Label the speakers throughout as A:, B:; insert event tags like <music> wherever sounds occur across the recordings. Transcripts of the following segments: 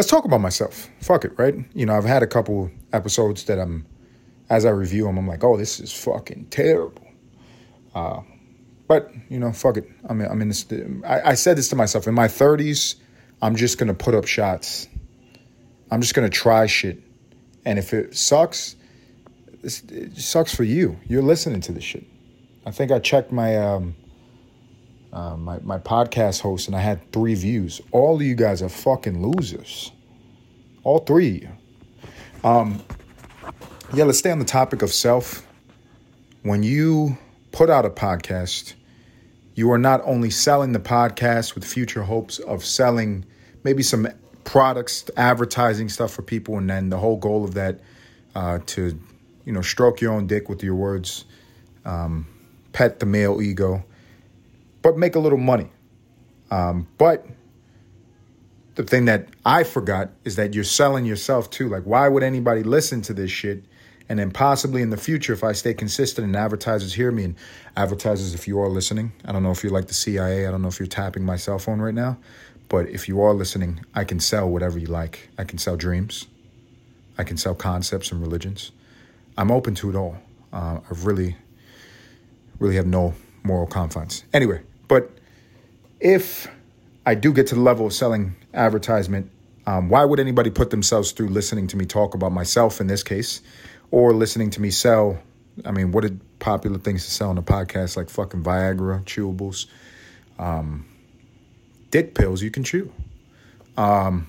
A: let's talk about myself. Fuck it, right? You know, I've had a couple episodes that I'm, as I review them, I'm like, oh, this is fucking terrible. Uh, but you know, fuck it. I mean, I'm in this. I, I said this to myself in my 30s. I'm just gonna put up shots. I'm just gonna try shit, and if it sucks, it sucks for you. You're listening to this shit. I think I checked my um, uh, my my podcast host, and I had three views. All of you guys are fucking losers. All three. Um, yeah, let's stay on the topic of self. When you put out a podcast, you are not only selling the podcast with future hopes of selling maybe some products, advertising stuff for people, and then the whole goal of that uh, to you know stroke your own dick with your words, um, pet the male ego, but make a little money. Um, but the thing that I forgot is that you're selling yourself too. Like, why would anybody listen to this shit? And then possibly in the future, if I stay consistent and advertisers hear me, and advertisers, if you are listening, I don't know if you're like the CIA, I don't know if you're tapping my cell phone right now, but if you are listening, I can sell whatever you like. I can sell dreams, I can sell concepts and religions. I'm open to it all. Uh, I really, really have no moral confines. Anyway, but if I do get to the level of selling advertisement, um, why would anybody put themselves through listening to me talk about myself in this case, or listening to me sell? I mean, what are popular things to sell on a podcast like fucking Viagra, chewables, um, dick pills you can chew? Um,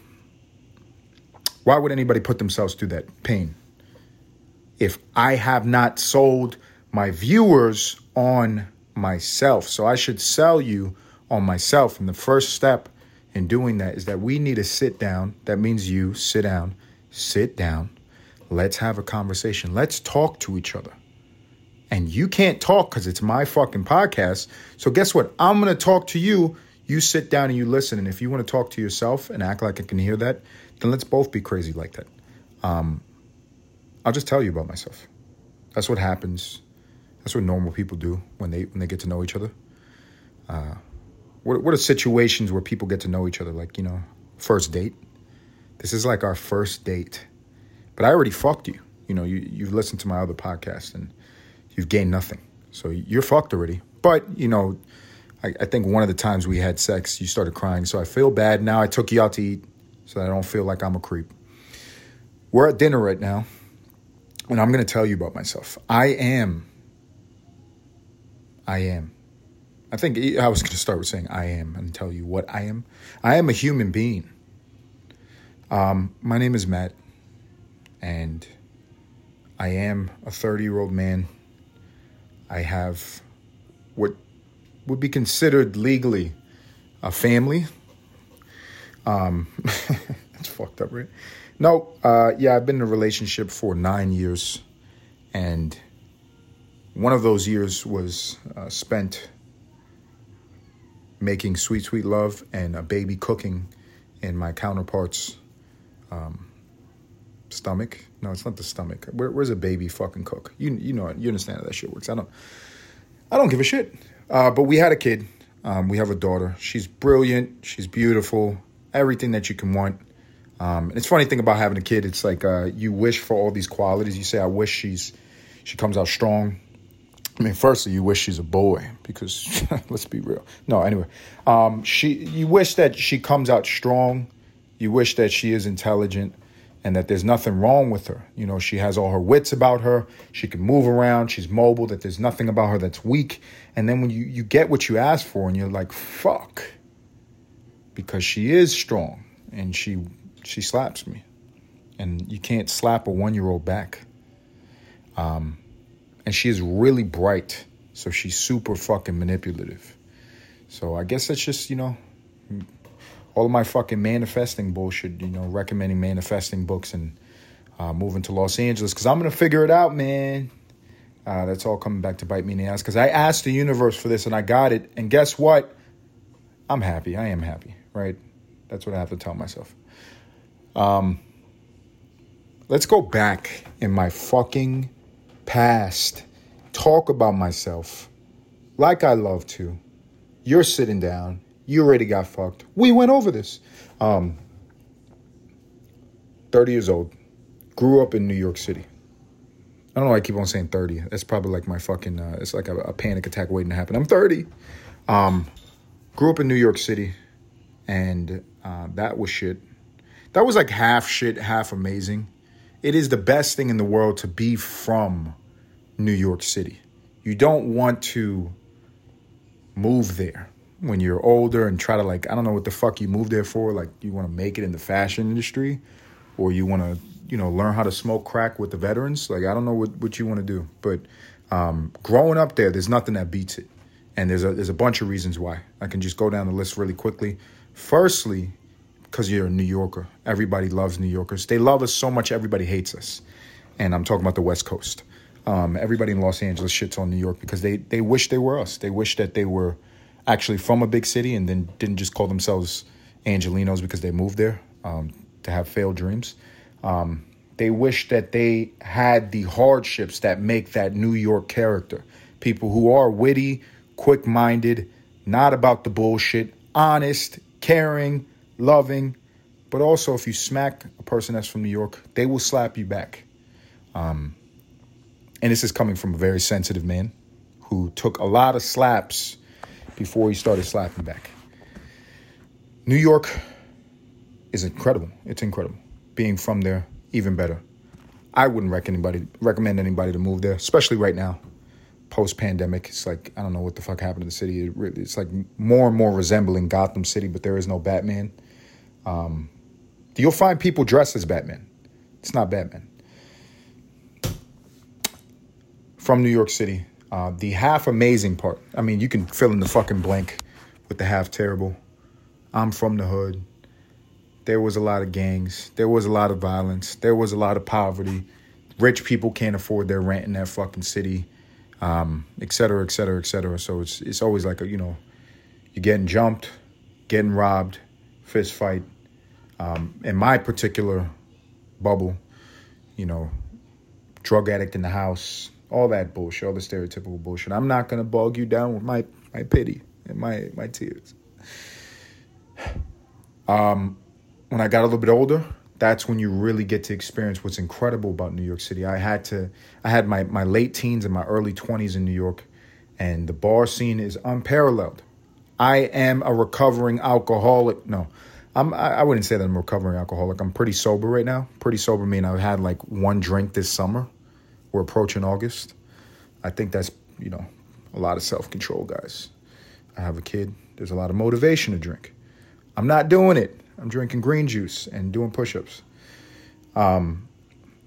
A: why would anybody put themselves through that pain? If I have not sold my viewers on myself. So I should sell you on myself. And the first step in doing that is that we need to sit down. That means you sit down, sit down. Let's have a conversation. Let's talk to each other. And you can't talk because it's my fucking podcast. So guess what? I'm going to talk to you. You sit down and you listen. And if you want to talk to yourself and act like I can hear that, then let's both be crazy like that. Um, I'll just tell you about myself. That's what happens that's what normal people do when they when they get to know each other. Uh, what what are situations where people get to know each other? Like you know, first date. This is like our first date, but I already fucked you. You know, you you've listened to my other podcast and you've gained nothing. So you're fucked already. But you know, I, I think one of the times we had sex, you started crying. So I feel bad now. I took you out to eat, so I don't feel like I'm a creep. We're at dinner right now, and I'm going to tell you about myself. I am I am. I think I was going to start with saying I am and tell you what I am. I am a human being. Um, my name is Matt, and I am a 30 year old man. I have what would be considered legally a family. Um, <laughs> that's fucked up, right? No, uh, yeah, I've been in a relationship for nine years, and one of those years was uh, spent making sweet, sweet love and a baby cooking in my counterpart's um, stomach. No, it's not the stomach. Where, where's a baby fucking cook? You you know you understand how that shit works. I don't I don't give a shit. Uh, but we had a kid. Um, we have a daughter. She's brilliant. She's beautiful. Everything that you can want. Um, and it's funny thing about having a kid. It's like uh, you wish for all these qualities. You say, "I wish she's she comes out strong. I mean, firstly, you wish she's a boy because <laughs> let's be real. No, anyway, um, she you wish that she comes out strong. You wish that she is intelligent and that there's nothing wrong with her. You know, she has all her wits about her. She can move around. She's mobile. That there's nothing about her that's weak. And then when you you get what you ask for, and you're like, fuck, because she is strong and she she slaps me, and you can't slap a one year old back. Um, and she is really bright. So she's super fucking manipulative. So I guess that's just, you know, all of my fucking manifesting bullshit, you know, recommending manifesting books and uh, moving to Los Angeles because I'm going to figure it out, man. Uh, that's all coming back to bite me in the ass because I asked the universe for this and I got it. And guess what? I'm happy. I am happy, right? That's what I have to tell myself. Um, let's go back in my fucking past, talk about myself like I love to. You're sitting down. You already got fucked. We went over this. Um, 30 years old, grew up in New York City. I don't know why I keep on saying 30. That's probably like my fucking, uh, it's like a, a, panic attack waiting to happen. I'm 30. Um, grew up in New York City, and uh, that was shit. That was like half shit, half amazing. It is the best thing in the world to be from New York City. You don't want to move there when you're older and try to like I don't know what the fuck you moved there for. Like you want to make it in the fashion industry, or you want to you know learn how to smoke crack with the veterans. Like I don't know what what you want to do, but um, growing up there, there's nothing that beats it, and there's a there's a bunch of reasons why. I can just go down the list really quickly. Firstly, because you're a New Yorker, everybody loves New Yorkers. They love us so much, everybody hates us, and I'm talking about the West Coast. Um, everybody in Los Angeles shits on New York because they they wish they were us. They wish that they were actually from a big city and then didn't just call themselves Angelenos because they moved there um, to have failed dreams. Um, they wish that they had the hardships that make that New York character. People who are witty, quick minded, not about the bullshit, honest, caring, loving. But also, if you smack a person that's from New York, they will slap you back. Um, and this is coming from a very sensitive man who took a lot of slaps before he started slapping back. New York is incredible. It's incredible. Being from there, even better. I wouldn't recommend anybody recommend anybody to move there, especially right now, post pandemic. It's like I don't know what the fuck happened to the city. It's like more and more resembling Gotham City, but there is no Batman. Um, you'll find people dressed as Batman. It's not Batman. From New York City, uh, the half amazing part. I mean, you can fill in the fucking blank with the half terrible. I'm from the hood. There was a lot of gangs. There was a lot of violence. There was a lot of poverty. Rich people can't afford their rent in that fucking city, um, et cetera, et cetera, et cetera. So it's it's always like a you know, you're getting jumped, getting robbed, fist fight. Um, in my particular bubble, you know, drug addict in the house, all that bullshit, all the stereotypical bullshit. I'm not gonna bog you down with my my pity and my my tears. Um, when I got a little bit older, that's when you really get to experience what's incredible about New York City. I had to, I had my my late teens and my early twenties in New York, and the bar scene is unparalleled. I am a recovering alcoholic. No, I'm. I wouldn't say that I'm a recovering alcoholic. I'm pretty sober right now. Pretty sober I mean, I've had like one drink this summer we're approaching August. I think that's, you know, a lot of self control, guys. I have a kid. There's a lot of motivation to drink. I'm not doing it. I'm drinking green juice and doing push ups. Um,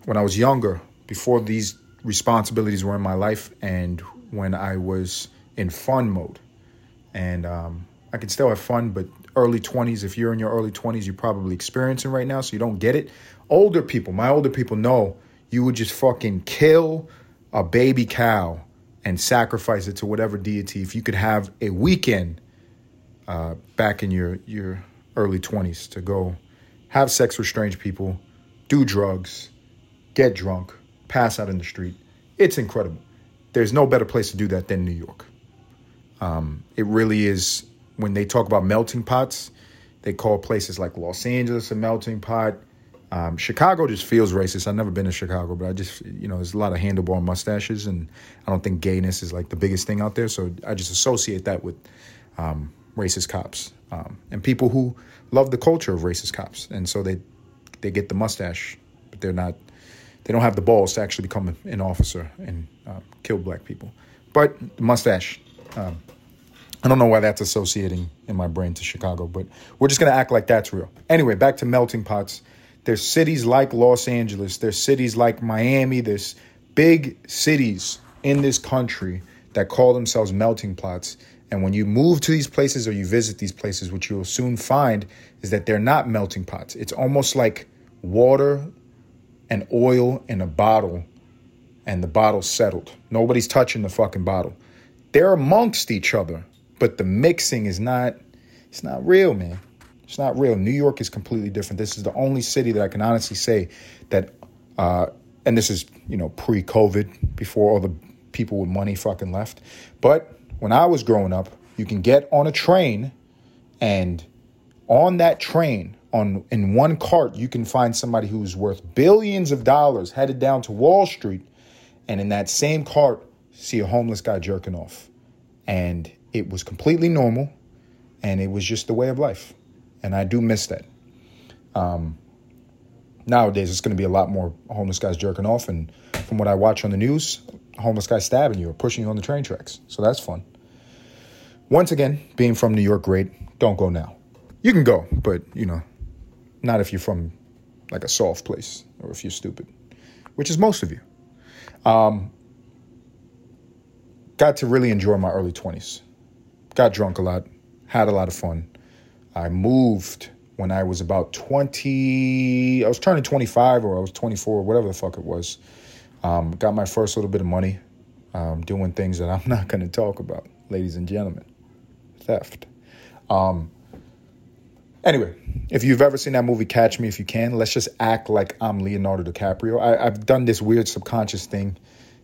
A: when I was younger, before these responsibilities were in my life, and when I was in fun mode, and um, I can still have fun, but early 20s, if you're in your early 20s, you're probably experiencing right now, so you don't get it. Older people, my older people know you would just fucking kill a baby cow and sacrifice it to whatever deity if you could have a weekend uh, back in your your early 20s to go have sex with strange people do drugs get drunk pass out in the street. It's incredible. There's no better place to do that than new york um, it really is when they talk about melting pots they call places like los angeles a melting pot um, Chicago just feels racist. I've never been to Chicago, but I just, you know, there's a lot of handlebar mustaches, and I don't think gayness is like the biggest thing out there. So I just associate that with um, racist cops um, and people who love the culture of racist cops, and so they they get the mustache, but they're not, they don't have the balls to actually become an officer and uh, kill black people. But the mustache. Um, I don't know why that's associating in my brain to Chicago, but we're just gonna act like that's real. Anyway, back to melting pots. There's cities like Los Angeles, there's cities like Miami, there's big cities in this country that call themselves melting pots. And when you move to these places or you visit these places, what you'll soon find is that they're not melting pots. It's almost like water and oil in a bottle, and the bottle's settled. Nobody's touching the fucking bottle. They're amongst each other, but the mixing is not, it's not real, man. It's not real. New York is completely different. This is the only city that I can honestly say that, uh, and this is, you know, pre COVID, before all the people with money fucking left. But when I was growing up, you can get on a train and on that train, on in one cart you can find somebody who's worth billions of dollars headed down to Wall Street and in that same cart see a homeless guy jerking off. And it was completely normal and it was just the way of life. And I do miss that. Um, nowadays, it's going to be a lot more homeless guys jerking off. And from what I watch on the news, homeless guys stabbing you or pushing you on the train tracks. So that's fun. Once again, being from New York, great. Don't go now. You can go, but, you know, not if you're from like a soft place or if you're stupid, which is most of you. Um, got to really enjoy my early 20s. Got drunk a lot, had a lot of fun. I moved when I was about 20, I was turning 25 or I was 24, whatever the fuck it was. Um, got my first little bit of money um, doing things that <laughs> I'm not going to talk about, ladies and gentlemen. Theft. Um, anyway, if you've ever seen that movie Catch Me If You Can, let's just act like I'm Leonardo DiCaprio. I, I've done this weird subconscious thing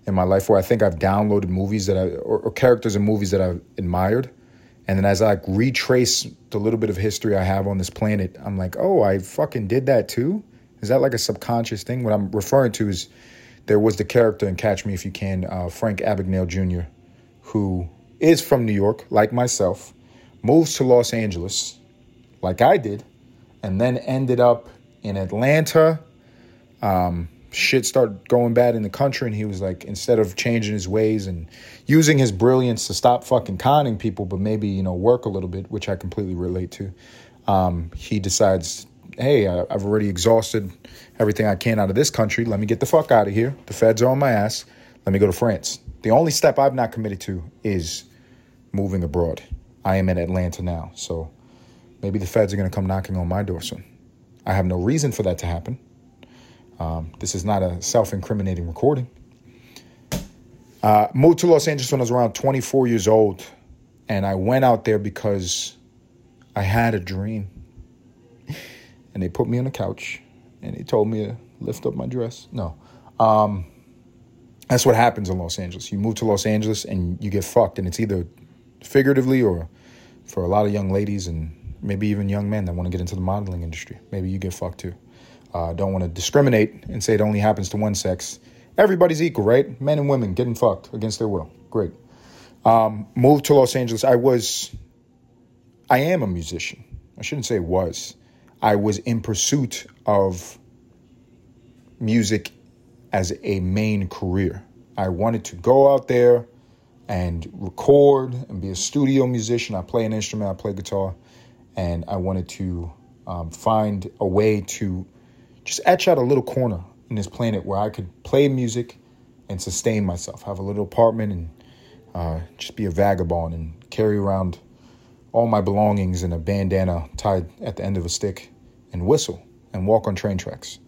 A: in my life where I think I've downloaded movies that I or, or characters in movies that I've admired. And then as I like retrace the little bit of history I have on this planet, I'm like, oh, I fucking did that too? Is that like a subconscious thing? What I'm referring to is there was the character in Catch Me If You Can, uh, Frank Abagnale Jr., who is from New York, like myself, moves to Los Angeles, like I did, and then ended up in Atlanta. Um, shit started going bad in the country and he was like instead of changing his ways and using his brilliance to stop fucking conning people but maybe you know work a little bit which i completely relate to um, he decides hey I, i've already exhausted everything i can out of this country. Let me get the fuck out of here. The feds are on my ass. Let me go to france. The only step i've not committed to is moving abroad. I am in atlanta now so maybe the feds are going to come knocking on my door soon. I have no reason for that to happen um, this is not a self incriminating recording. Uh, moved to Los Angeles when I was around 24 years old. And I went out there because I had a dream. And they put me on a couch and they told me to lift up my dress. No. Um, that's what happens in Los Angeles. You move to Los Angeles and you get fucked. And it's either figuratively or for a lot of young ladies and maybe even young men that want to get into the modeling industry. Maybe you get fucked too. Uh, don't want to discriminate and say it only happens to one sex. Everybody's equal, right? Men and women getting fucked against their will. Great. Um, moved to Los Angeles. I was, I am a musician. I shouldn't say was. I was in pursuit of music as a main career. I wanted to go out there and record and be a studio musician. I play an instrument, I play guitar, and I wanted to um, find a way to just etch out a little corner in this planet where I could play music and sustain myself, have a little apartment and uh, just be a vagabond and carry around all my belongings in a bandana tied at the end of a stick and whistle and walk on train tracks.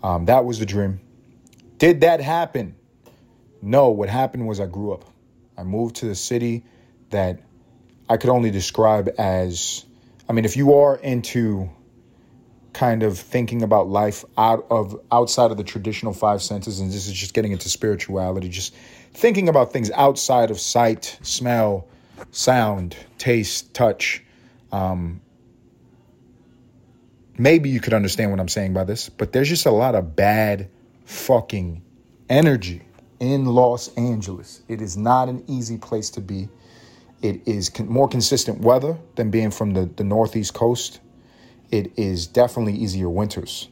A: Um, that was the dream. Did that happen? No, what happened was I grew up. I moved to the city that I could only describe as I mean, if you are into kind of thinking about life out of outside of the traditional five senses and this is just getting into spirituality just thinking about things outside of sight smell sound taste touch. Um, maybe you could understand what i'm saying by this but there's just a lot of bad fucking energy in los angeles. It is not an easy place to be. It is con- more consistent weather than being from the, the northeast coast it is definitely easier winters.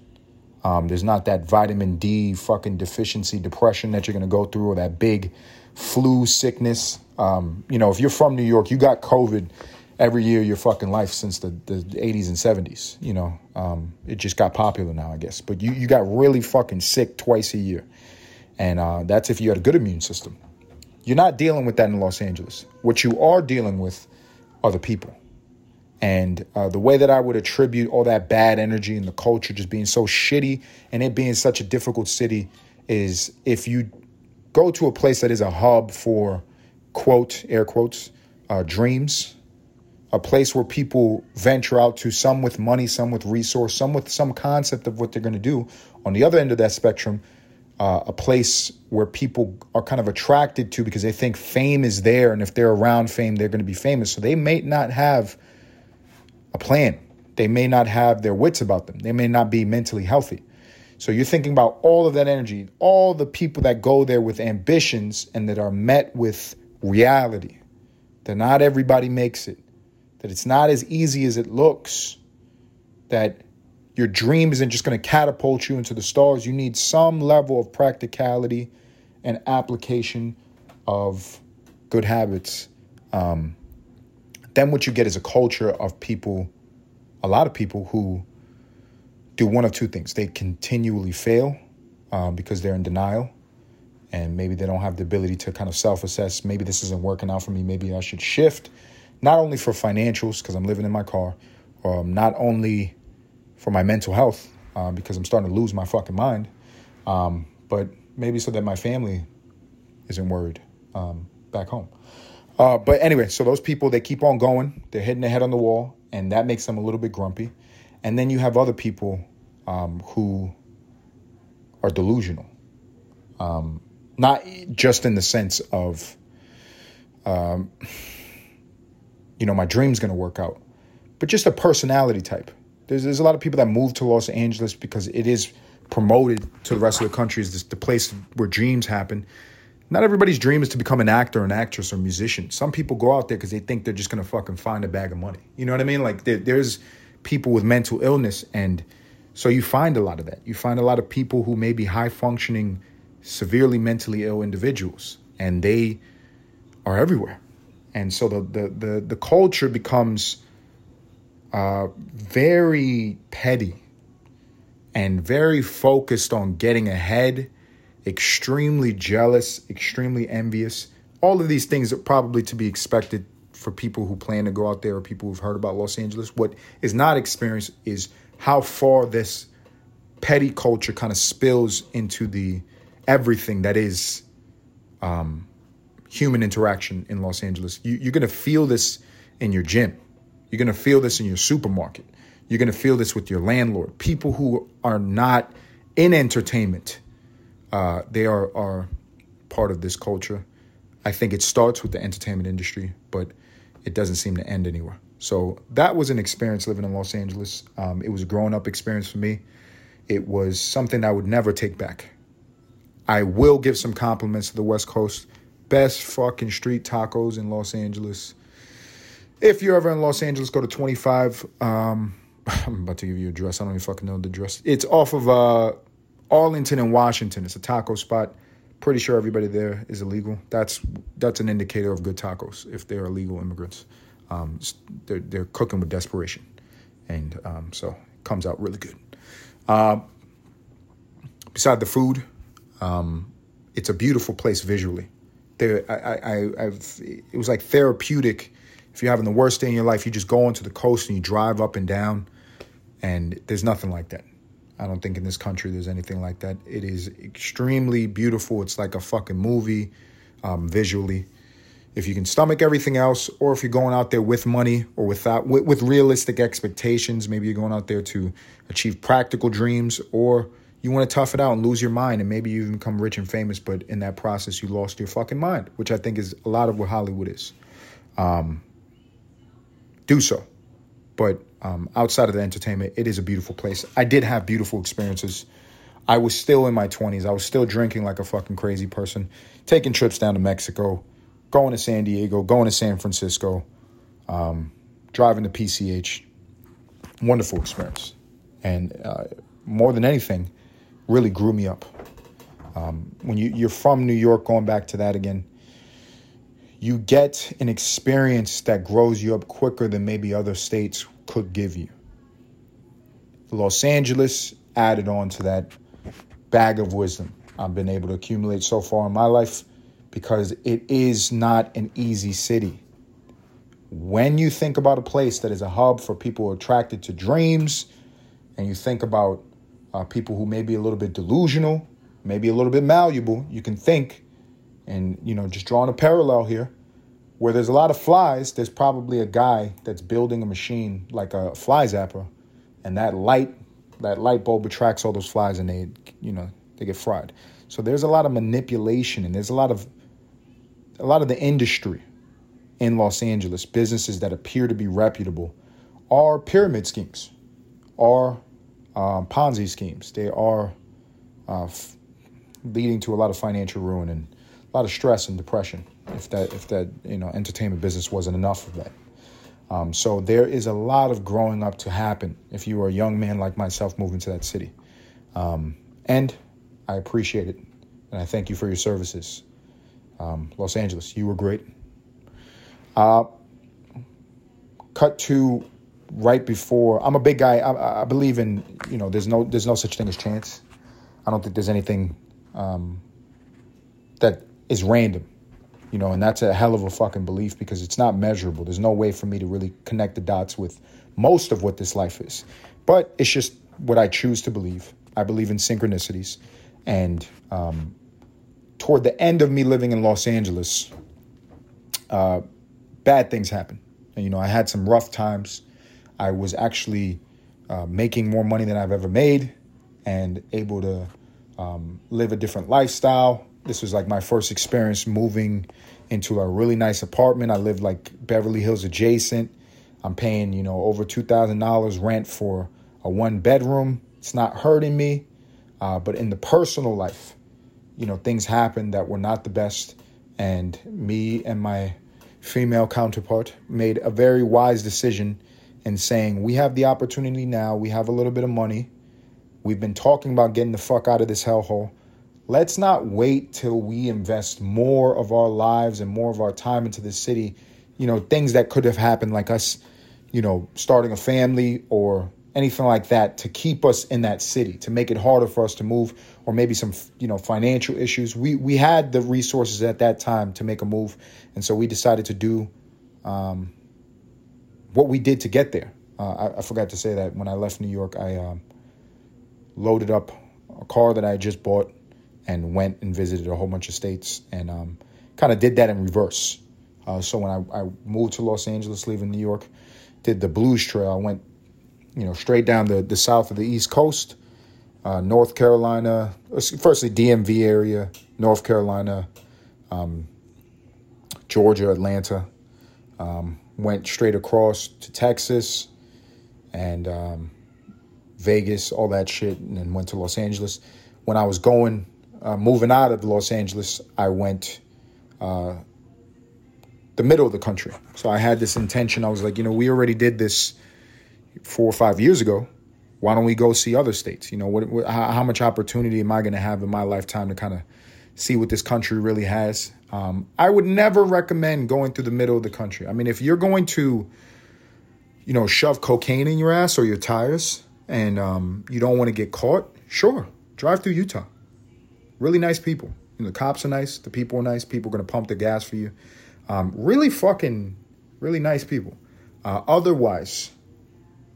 A: Um, there's not that vitamin D fucking deficiency depression that you're gonna go through, or that big flu sickness. Um, you know, if you're from New York, you got COVID every year your fucking life since the, the 80s and 70s. You know, um, it just got popular now, I guess. But you, you got really fucking sick twice a year. And uh, that's if you had a good immune system. You're not dealing with that in Los Angeles. What you are dealing with are the people. And uh, the way that I would attribute all that bad energy and the culture just being so shitty and it being such a difficult city is if you go to a place that is a hub for quote, air quotes, uh, dreams, a place where people venture out to, some with money, some with resource, some with some concept of what they're going to do. On the other end of that spectrum, uh, a place where people are kind of attracted to because they think fame is there, and if they're around fame, they're going to be famous. So they may not have plan. they may not have their wits about them. They may not be mentally healthy. So you're thinking about all of that energy, all the people that go there with ambitions and that are met with reality. That not everybody makes it. That it's not as easy as it looks. That your dream isn't just going to catapult you into the stars. You need some level of practicality and application of good habits. Um, then what you get is a culture of people, a lot of people who do one of two things. They continually fail um, because they're in denial and maybe they don't have the ability to kind of self assess. Maybe this isn't working out for me. Maybe I should shift, not only for financials, because I'm living in my car, um, not only for my mental health, uh, because I'm starting to lose my fucking mind, um, but maybe so that my family isn't worried um, back home. Uh, but anyway, so those people, they keep on going, they're hitting their head on the wall, and that makes them a little bit grumpy. And then you have other people um, who are delusional. Um, not just in the sense of, um, you know, my dream's going to work out, but just a personality type. There's, there's a lot of people that move to Los Angeles because it is promoted to the rest of the country as the place where dreams happen. Not everybody's dream is to become an actor, an actress, or musician. Some people go out there because they think they're just gonna fucking find a bag of money. You know what I mean? Like there, there's people with mental illness, and so you find a lot of that. You find a lot of people who may be high functioning, severely mentally ill individuals, and they are everywhere. And so the the the, the culture becomes uh, very petty and very focused on getting ahead, extremely jealous, extremely envious. All of these things are probably to be expected for people who plan to go out there or people who've heard about Los Angeles. What is not experienced is how far this petty culture kind of spills into the everything that is um, human interaction in Los Angeles. You, you're going to feel this in your gym. You're going to feel this in your supermarket. You're going to feel this with your landlord. People who are not in entertainment, uh, they are, are part of this culture. I think it starts with the entertainment industry, but it doesn't seem to end anywhere. So that was an experience living in Los Angeles. Um, it was a growing up experience for me. It was something I would never take back. I will give some compliments to the West Coast. Best fucking street tacos in Los Angeles. If you're ever in Los Angeles, go to 25. Um, <laughs> I'm about to give you a address. I don't even fucking know the address. It's off of uh, Arlington and Washington. It's a taco spot. Pretty sure everybody there is illegal. That's that's an indicator of good tacos if they're illegal immigrants. Um, they're they're cooking with desperation, and um, so it comes out really good. Uh, beside the food, um, it's a beautiful place visually. There, I, I, I've, it was like therapeutic if you're having the worst day in your life, you just go onto the coast and you drive up and down, and there's nothing like that. I don't think in this country there's anything like that. It is extremely beautiful. It's like a fucking movie um, visually. If you can stomach everything else, or if you're going out there with money or without with, with realistic expectations, maybe you're going out there to achieve practical dreams, or you want to tough it out and lose your mind, and maybe you even become rich and famous, but in that process you lost your fucking mind, which I think is a lot of what Hollywood is. Um, do so. But um, outside of the entertainment, it is a beautiful place. I did have beautiful experiences. I was still in my 20s. I was still drinking like a fucking crazy person, taking trips down to Mexico, going to San Diego, going to San Francisco, um, driving to PCH. Wonderful experience. And uh, more than anything, really grew me up. Um, when you, you're from New York, going back to that again, you get an experience that grows you up quicker than maybe other states could give you. Los Angeles added on to that bag of wisdom I've been able to accumulate so far in my life because it is not an easy city. When you think about a place that is a hub for people attracted to dreams, and you think about uh, people who may be a little bit delusional, maybe a little bit malleable, you can think and, you know, just drawing a parallel here, where there's a lot of flies, there's probably a guy that's building a machine like a fly zapper, and that light, that light bulb attracts all those flies, and they, you know, they get fried. So there's a lot of manipulation, and there's a lot of, a lot of the industry in Los Angeles, businesses that appear to be reputable, are pyramid schemes. are um, Ponzi schemes. They are uh, f- leading to a lot of financial ruin and a lot of stress and depression. If that if that you know entertainment business wasn't enough of that. Um, so there is a lot of growing up to happen if you are a young man like myself moving to that city. Um, and I appreciate it. And I thank you for your services. Um, Los Angeles, you were great. Uh, cut to right before. I'm a big guy. I, I, believe in you know. There's no there's no such thing as chance. I don't think there's anything um, that is random you know, and that's a hell of a fucking belief because it's not measurable. There's no way for me to really connect the dots with most of what this life is. But it's just what I choose to believe. I believe in synchronicities. And um, toward the end of me living in Los Angeles, uh, bad things happened. And, you know, I had some rough times. I was actually uh, making more money than I've ever made and able to um, live a different lifestyle this was like my first experience moving into a really nice apartment. I lived like Beverly Hills adjacent. I'm paying, you know, over $2,000 rent for a one bedroom. It's not hurting me. Uh, but in the personal life, you know, things happened that were not the best. And me and my female counterpart made a very wise decision in saying, we have the opportunity now. We have a little bit of money. We've been talking about getting the fuck out of this hellhole. Let's not wait till we invest more of our lives and more of our time into the city. You know, things that could have happened, like us, you know, starting a family or anything like that to keep us in that city, to make it harder for us to move, or maybe some, you know, financial issues. We we had the resources at that time to make a move, and so we decided to do um, what we did to get there. Uh, I, I, forgot to say that when I left New York, I um, loaded up a car that I had just bought and went and visited a whole bunch of states and um, kind of did that in reverse. Uh, so when I, I, moved to Los Angeles, leaving New York, did the Blues Trail. I went, you know, straight down the, the south of the East Coast, uh, North Carolina, uh, firstly DMV area, North Carolina, um, Georgia, Atlanta. Um, went straight across to Texas and um, Vegas, all that shit, and then went to Los Angeles. When I was going uh, moving out of Los Angeles, I went uh, the middle of the country. So I had this intention. I was like, you know, we already did this four or five years ago. Why don't we go see other states? You know, what, what how, how, much opportunity am I going to have in my lifetime to kind of see what this country really has? Um, I would never recommend going through the middle of the country. I mean, if you're going to, you know, shove cocaine in your ass or your tires and um, you don't want to get caught, sure, drive through Utah really nice people. You know, the cops are nice. The people are nice. People are going to pump the gas for you. Um, really fucking, really nice people. Uh, otherwise,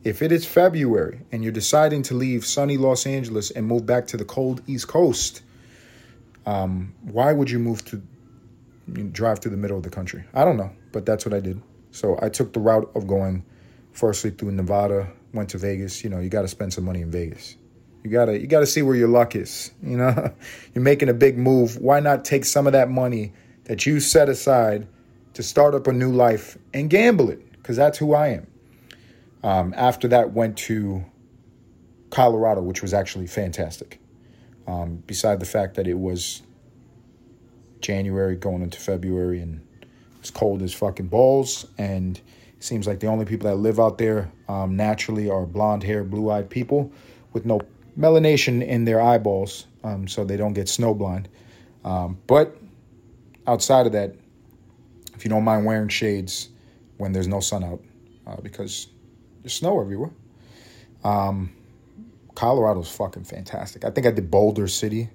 A: if it is February and you're deciding to leave sunny Los Angeles and move back to the cold East Coast, um, why would you move to you know, drive through the middle of the country? I don't know, but that's what I did. So I took the route of going firstly through Nevada, went to Vegas. You know, you got to spend some money in Vegas. You gotta you gotta see where your luck is. You know, <laughs> you're making a big move. Why not take some of that money that you set aside to start up a new life and gamble it? Because that's who I am. Um, after that, went to Colorado, which was actually fantastic. Um, beside the fact that it was January going into February and it's cold as fucking balls, and it seems like the only people that live out there um, naturally are blonde hair, blue eyed people with no melanation in their eyeballs um, so they don't get snowblind. Um, but outside of that, if you don't mind wearing shades when there's no sun out, uh, because there's snow everywhere. Um, Colorado's fucking fantastic. I think I did Boulder City,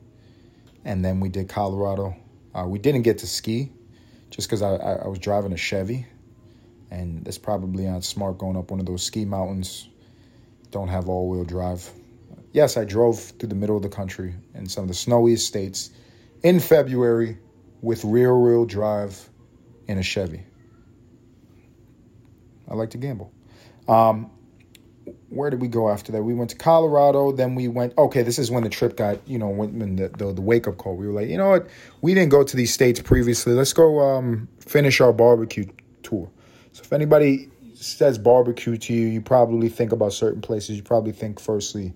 A: and then we did Colorado. Uh, we didn't get to ski, just because I, I, I was driving a Chevy, and that's probably not smart going up one of those ski mountains. Don't have all wheel drive yes, I drove through the middle of the country in some of the snowiest states in February with rear wheel drive in a Chevy. I like to gamble. Um, where did we go after that? We went to Colorado. Then we went. Okay, this is when the trip got you know when, when the, the, the wake up call. We were like, you know what? We didn't go to these states previously. Let's go um, finish our barbecue tour. So if anybody says barbecue to you, you probably think about certain places. You probably think firstly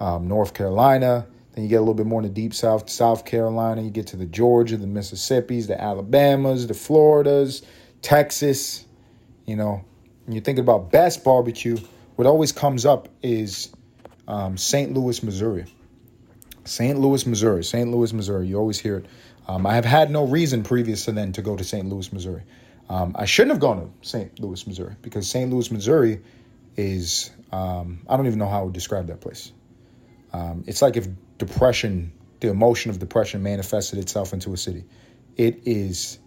A: um, North Carolina. Then you get a little bit more in the deep south, South Carolina. You get to the Georgia, the Mississippis, the Alabamas, the Floridas, Texas. You know, when you're thinking about best barbecue, what always comes up is um, St. Louis, Missouri. St. Louis, Missouri. St. Louis, Missouri. You always hear it. Um, I have had no reason previous to then to go to St. Louis, Missouri. Um, I shouldn't have gone to St. Louis, Missouri, because St. Louis, Missouri is, um, I don't even know how I would describe that place. Um, it's like if depression, the emotion of depression manifested itself into a city. It is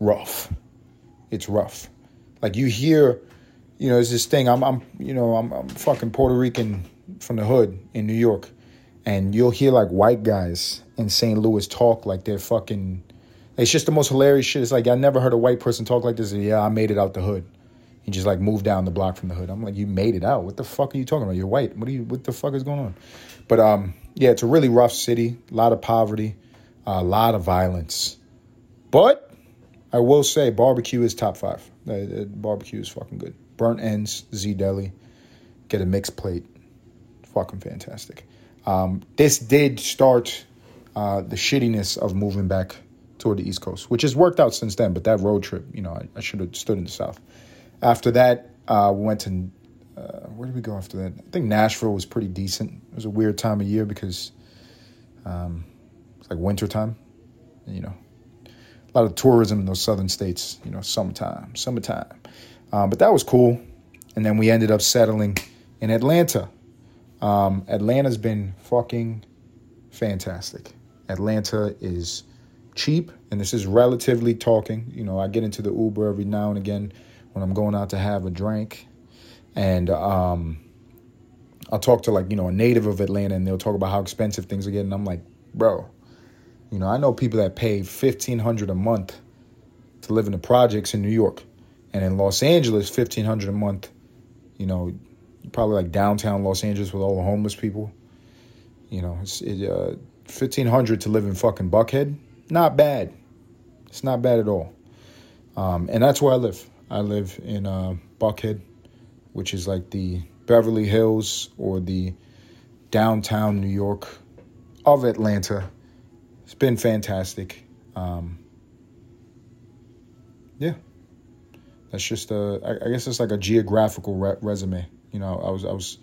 A: rough. It's rough. Like you hear, you know, there's this thing. I'm, I'm, you know, I'm, I'm fucking Puerto Rican from the hood in New York, and you'll hear like white guys in St. Louis talk like they're fucking. It's just the most hilarious shit. It's like I never heard a white person talk like this. Yeah, I made it out the hood. He just like moved down the block from the hood. I'm like, you made it out. What the fuck are you talking about? You're white. What are you? What the fuck is going on? But um, yeah, it's a really rough city. A lot of poverty, a lot of violence. But I will say, barbecue is top five. Uh, uh, barbecue is fucking good. Burnt ends, Z Deli. Get a mixed plate. Fucking fantastic. Um, this did start uh, the shittiness of moving back toward the East Coast, which has worked out since then. But that road trip, you know, I, I should have stood in the South. After that, uh, we went to uh, where did we go after that? I think Nashville was pretty decent. It was a weird time of year because um, it's like winter time, you know, a lot of tourism in those southern states, you know, summertime, summertime. Um, but that was cool. And then we ended up settling in Atlanta. Um, Atlanta's been fucking fantastic. Atlanta is cheap, and this is relatively talking. You know, I get into the Uber every now and again when I'm going out to have a drink, and um, I'll talk to like you know a native of Atlanta, and they'll talk about how expensive things are getting. I'm like, bro, you know, I know people that pay fifteen hundred a month to live in the projects in New York, and in Los Angeles, fifteen hundred a month. You know, probably like downtown Los Angeles with all the homeless people. You know, it's it, uh, fifteen hundred to live in fucking Buckhead. Not bad. It's not bad at all. Um, and that's where I live. I live in uh, Buckhead, which is like the Beverly Hills or the downtown New York of Atlanta. It's been fantastic. Um, yeah, that's just a. I, I guess it's like a geographical re- resume. You know, I was I was.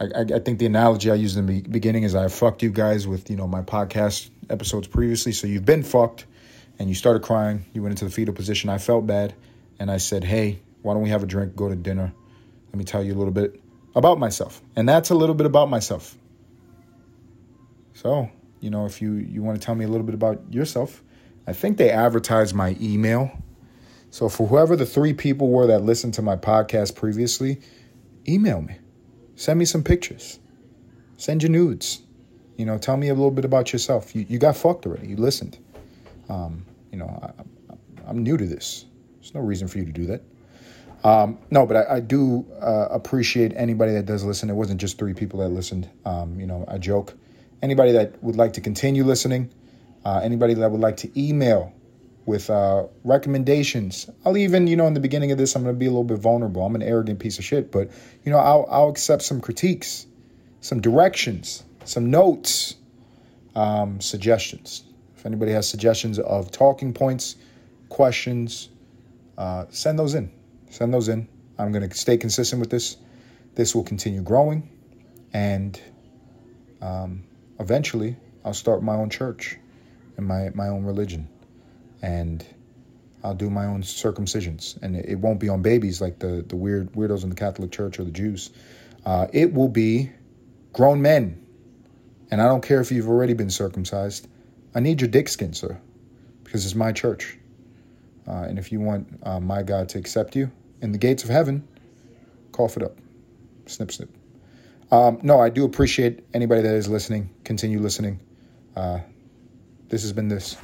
A: I, I think the analogy I used in the beginning is I fucked you guys with you know my podcast episodes previously. So you've been fucked, and you started crying. You went into the fetal position. I felt bad, and I said, "Hey, why don't we have a drink? Go to dinner. Let me tell you a little bit about myself." And that's a little bit about myself. So you know, if you you want to tell me a little bit about yourself, I think they advertised my email. So for whoever the three people were that listened to my podcast previously, email me. Send me some pictures. Send your nudes. You know, tell me a little bit about yourself. You, you got fucked already. You listened. Um, you know, I, am new to this. There's no reason for you to do that. Um, no, but I, I do uh, appreciate anybody that does listen. It wasn't just three people that listened. Um, you know, I joke. Anybody that would like to continue listening, uh, anybody that would like to email with uh, recommendations. I'll even, you know, in the beginning of this, I'm going to be a little bit vulnerable. I'm an arrogant piece of shit, but you know, I'll I'll accept some critiques, some directions, some notes, um, suggestions. If anybody has suggestions of talking points, questions, uh, send those in. Send those in. I'm going to stay consistent with this. This will continue growing, and um, eventually, I'll start my own church and my my own religion, and I'll do my own circumcisions, and it, it won't be on babies like the the weird weirdos in the Catholic Church or the Jews. Uh, it will be grown men and I don't care if you've already been circumcised. I need your dick skin, sir, because it's my church. Uh, and if you want uh, my God to accept you in the gates of heaven, cough it up. Snip, snip. Um, no, I do appreciate anybody that is listening. Continue listening. Uh, this has been this.